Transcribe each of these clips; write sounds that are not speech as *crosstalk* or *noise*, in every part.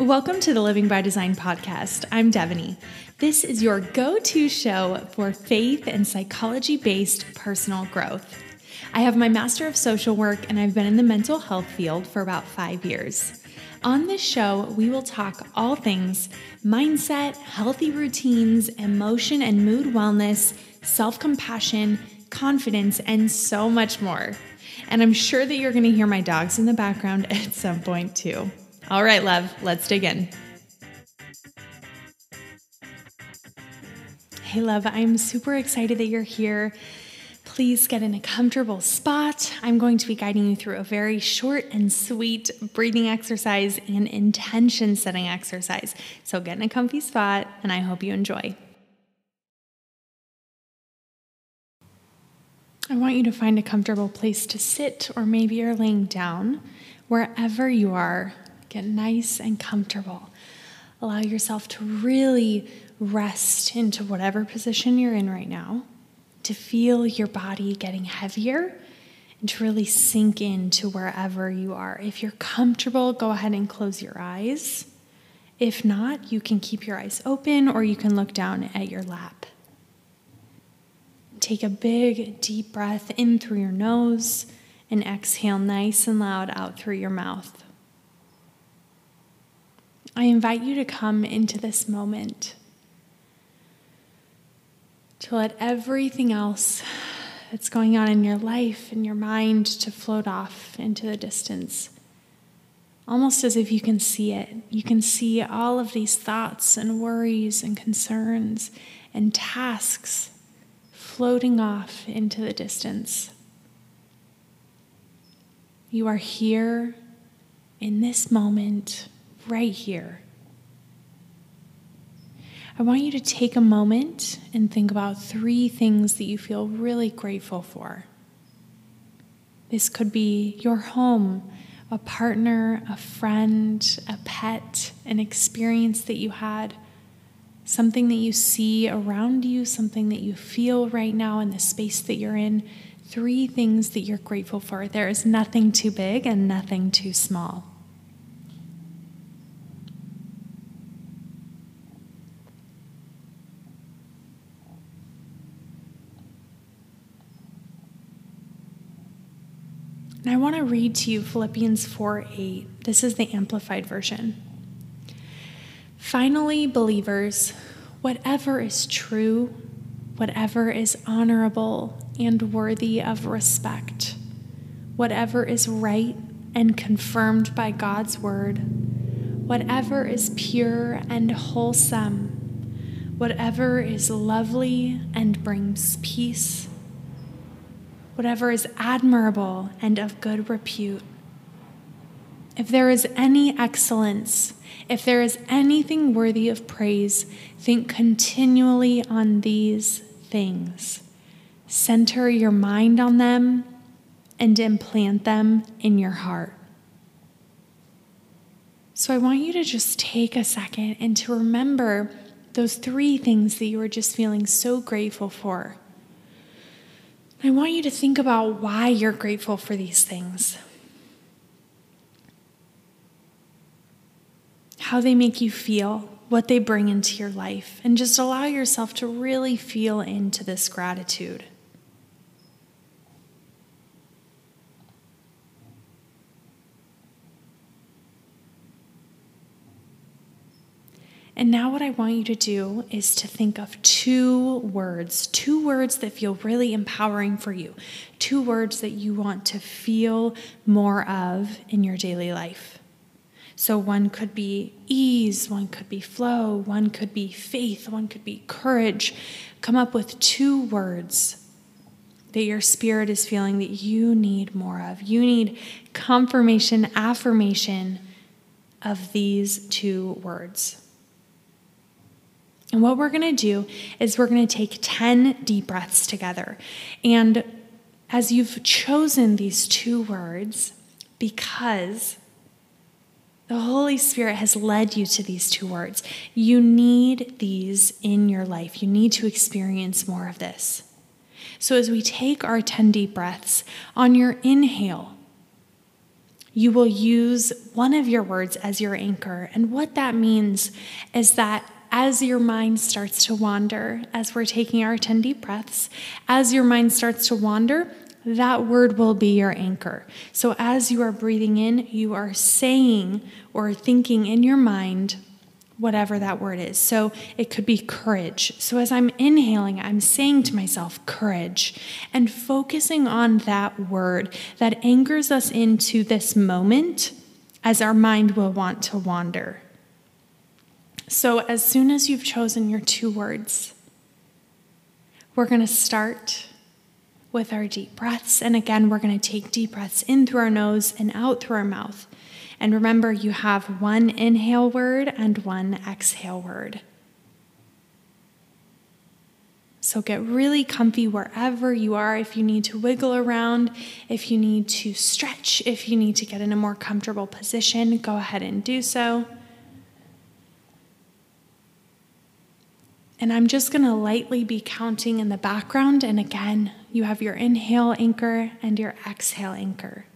Welcome to the Living by Design podcast. I'm Devaney. This is your go to show for faith and psychology based personal growth. I have my Master of Social Work and I've been in the mental health field for about five years. On this show, we will talk all things mindset, healthy routines, emotion and mood wellness, self compassion, confidence, and so much more. And I'm sure that you're going to hear my dogs in the background *laughs* at some point too. All right, love, let's dig in. Hey, love, I'm super excited that you're here. Please get in a comfortable spot. I'm going to be guiding you through a very short and sweet breathing exercise and intention setting exercise. So get in a comfy spot, and I hope you enjoy. I want you to find a comfortable place to sit, or maybe you're laying down. Wherever you are, get nice and comfortable. Allow yourself to really rest into whatever position you're in right now, to feel your body getting heavier, and to really sink into wherever you are. If you're comfortable, go ahead and close your eyes. If not, you can keep your eyes open or you can look down at your lap. Take a big, deep breath in through your nose and exhale nice and loud out through your mouth. I invite you to come into this moment, to let everything else that's going on in your life and your mind to float off into the distance. Almost as if you can see it. You can see all of these thoughts and worries and concerns and tasks floating off into the distance. You are here in this moment, right here. I want you to take a moment and think about three things that you feel really grateful for. This could be your home, a partner, a friend, a pet, an experience that you had something that you see around you, something that you feel right now in the space that you're in. Three things that you're grateful for. There is nothing too big and nothing too small. And I want to read to you Philippians 4 8. This is the Amplified Version. Finally, believers, whatever is true, whatever is honorable and worthy of respect, whatever is right and confirmed by God's word, whatever is pure and wholesome, whatever is lovely and brings peace, whatever is admirable and of good repute if there is any excellence, if there is anything worthy of praise, think continually on these things. Center your mind on them and implant them in your heart. So I want you to just take a second and to remember those three things that you were just feeling so grateful for. I want you to think about why you're grateful for these things. how they make you feel, what they bring into your life, and just allow yourself to really feel into this gratitude. And now, what I want you to do is to think of two words, two words that feel really empowering for you, two words that you want to feel more of in your daily life. So one could be ease, one could be flow, one could be faith, one could be courage. Come up with two words that your spirit is feeling that you need more of. You need confirmation, affirmation of these two words. And what we're going to do is we're going to take 10 deep breaths together. And as you've chosen these two words, because the Holy Spirit has led you to these two words. You need these in your life. You need to experience more of this. So, as we take our 10 deep breaths, on your inhale, you will use one of your words as your anchor. And what that means is that as your mind starts to wander, as we're taking our 10 deep breaths, as your mind starts to wander, that word will be your anchor. So as you are breathing in, you are saying or thinking in your mind whatever that word is. So it could be courage. So as I'm inhaling, I'm saying to myself, courage, and focusing on that word that anchors us into this moment as our mind will want to wander. So as soon as you've chosen your two words, we're going to start with our deep breaths. And again, we're going to take deep breaths in through our nose and out through our mouth. And remember, you have one inhale word and one exhale word. So get really comfy wherever you are. If you need to wiggle around, if you need to stretch, if you need to get in a more comfortable position, go ahead and do so. And I'm just going to lightly be counting in the background. And again, you have your inhale anchor and your exhale anchor.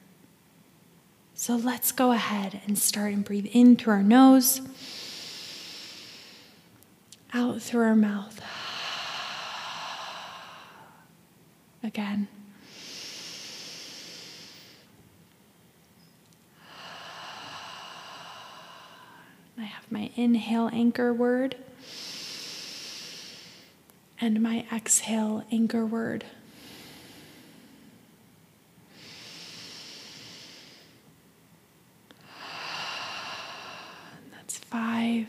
So let's go ahead and start and breathe in through our nose, out through our mouth. Again. I have my inhale anchor word and my exhale anchor word. five.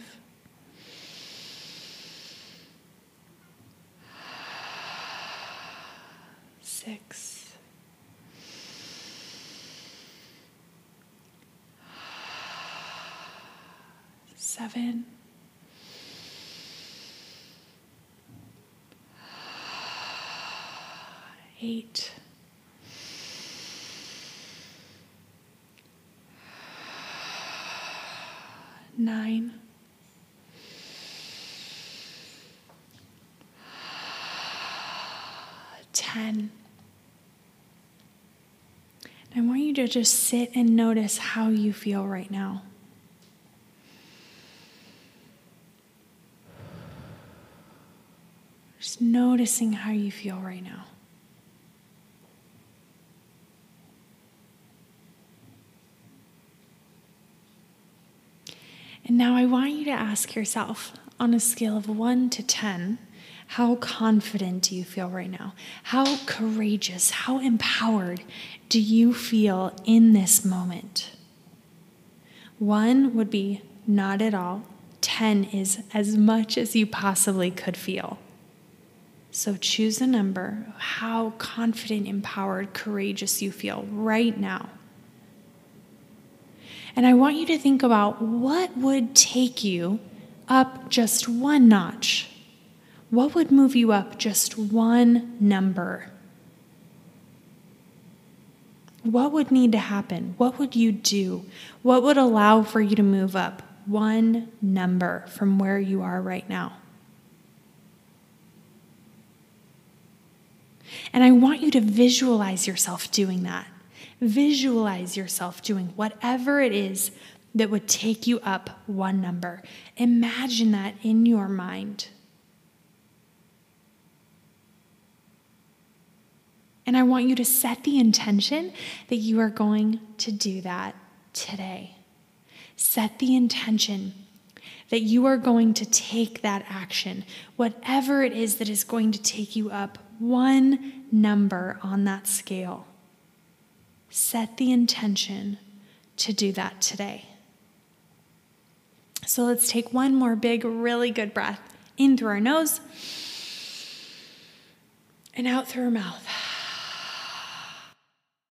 Six. Seven. Eight. nine. Ten. I want you to just sit and notice how you feel right now. Just noticing how you feel right now. And now I want you to ask yourself on a scale of 1 to 10, how confident do you feel right now? How courageous, how empowered do you feel in this moment? One would be not at all. 10 is as much as you possibly could feel. So choose a number how confident, empowered, courageous you feel right now. And I want you to think about what would take you up just one notch. What would move you up just one number? What would need to happen? What would you do? What would allow for you to move up one number from where you are right now? And I want you to visualize yourself doing that. Visualize yourself doing whatever it is that would take you up one number. Imagine that in your mind. And I want you to set the intention that you are going to do that today. Set the intention that you are going to take that action, whatever it is that is going to take you up one number on that scale set the intention to do that today. So let's take one more big, really good breath in through our nose and out through our mouth.